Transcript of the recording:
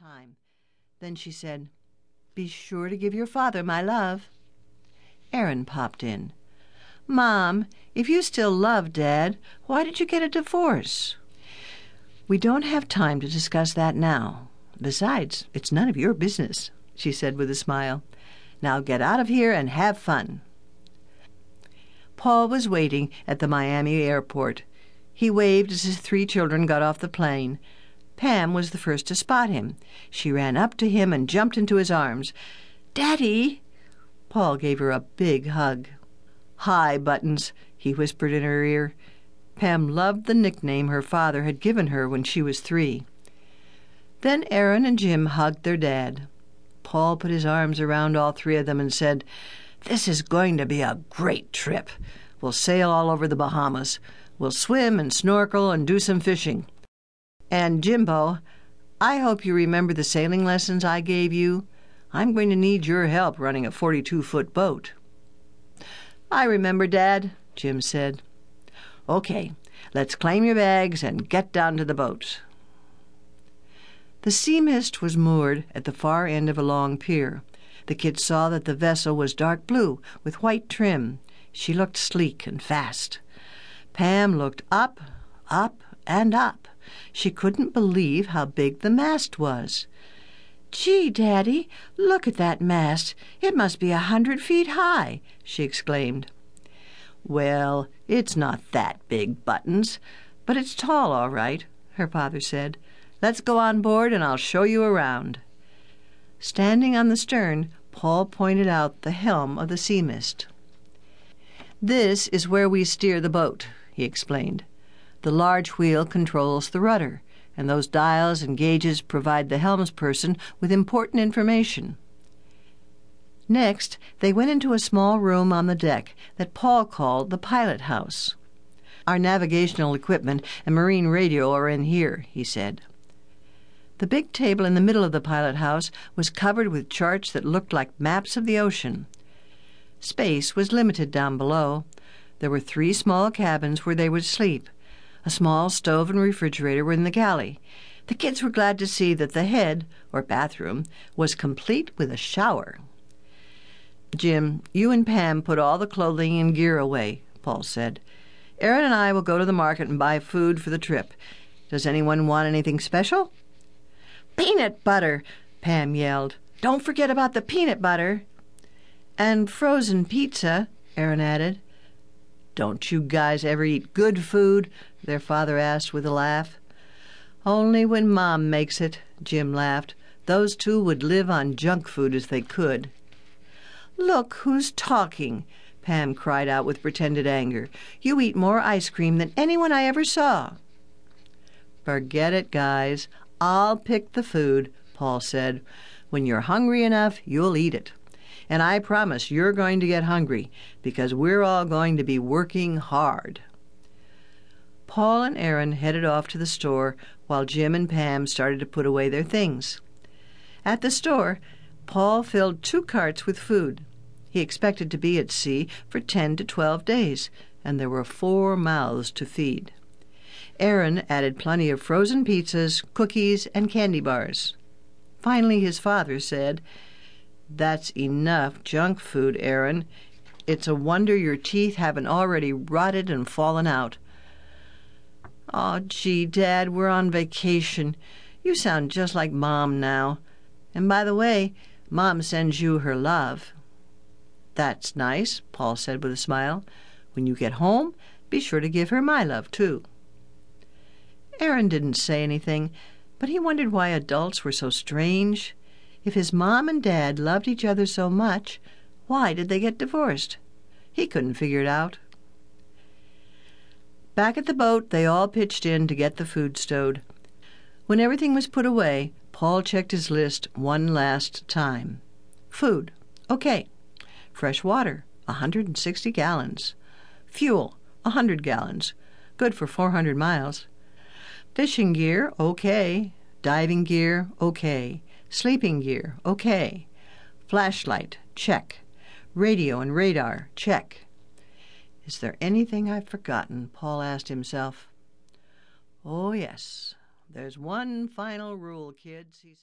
time. Then she said, Be sure to give your father my love. Aaron popped in. Mom, if you still love Dad, why did you get a divorce? We don't have time to discuss that now. Besides, it's none of your business, she said with a smile. Now get out of here and have fun. Paul was waiting at the Miami airport. He waved as his three children got off the plane. Pam was the first to spot him. She ran up to him and jumped into his arms. Daddy! Paul gave her a big hug. Hi, Buttons, he whispered in her ear. Pam loved the nickname her father had given her when she was three. Then Aaron and Jim hugged their dad. Paul put his arms around all three of them and said, This is going to be a great trip. We'll sail all over the Bahamas. We'll swim and snorkel and do some fishing. And Jimbo, I hope you remember the sailing lessons I gave you. I'm going to need your help running a 42 foot boat. I remember, Dad, Jim said. Okay, let's claim your bags and get down to the boat. The Sea Mist was moored at the far end of a long pier. The kids saw that the vessel was dark blue with white trim. She looked sleek and fast. Pam looked up, up, and up. She couldn't believe how big the mast was. Gee, Daddy, look at that mast. It must be a hundred feet high, she exclaimed. Well, it's not that big, Buttons, but it's tall, all right, her father said. Let's go on board and I'll show you around. Standing on the stern, Paul pointed out the helm of the Sea Mist. This is where we steer the boat, he explained. The large wheel controls the rudder, and those dials and gauges provide the helmsperson with important information. Next, they went into a small room on the deck that Paul called the pilot house. Our navigational equipment and marine radio are in here, he said. The big table in the middle of the pilot house was covered with charts that looked like maps of the ocean. Space was limited down below. There were three small cabins where they would sleep. A small stove and refrigerator were in the galley. The kids were glad to see that the head, or bathroom, was complete with a shower. Jim, you and Pam put all the clothing and gear away, Paul said. Aaron and I will go to the market and buy food for the trip. Does anyone want anything special? Peanut butter, Pam yelled. Don't forget about the peanut butter. And frozen pizza, Aaron added. Don't you guys ever eat good food? their father asked with a laugh. Only when Mom makes it, Jim laughed. Those two would live on junk food as they could. Look who's talking, Pam cried out with pretended anger. You eat more ice cream than anyone I ever saw. Forget it, guys. I'll pick the food, Paul said. When you're hungry enough, you'll eat it. And I promise you're going to get hungry because we're all going to be working hard. Paul and Aaron headed off to the store while Jim and Pam started to put away their things. At the store, Paul filled two carts with food. He expected to be at sea for ten to twelve days, and there were four mouths to feed. Aaron added plenty of frozen pizzas, cookies, and candy bars. Finally, his father said, that's enough junk food, Aaron. It's a wonder your teeth haven't already rotted and fallen out. Oh, gee, Dad, we're on vacation. You sound just like Mom now. And by the way, Mom sends you her love. That's nice, Paul said with a smile. When you get home, be sure to give her my love, too. Aaron didn't say anything, but he wondered why adults were so strange. If his mom and dad loved each other so much, why did they get divorced? He couldn't figure it out. Back at the boat, they all pitched in to get the food stowed. When everything was put away, Paul checked his list one last time. Food. Okay. Fresh water. A 160 gallons. Fuel. A 100 gallons. Good for 400 miles. Fishing gear. Okay. Diving gear. Okay. Sleeping gear, okay. Flashlight, check. Radio and radar, check. Is there anything I've forgotten? Paul asked himself. Oh, yes. There's one final rule, kids, he.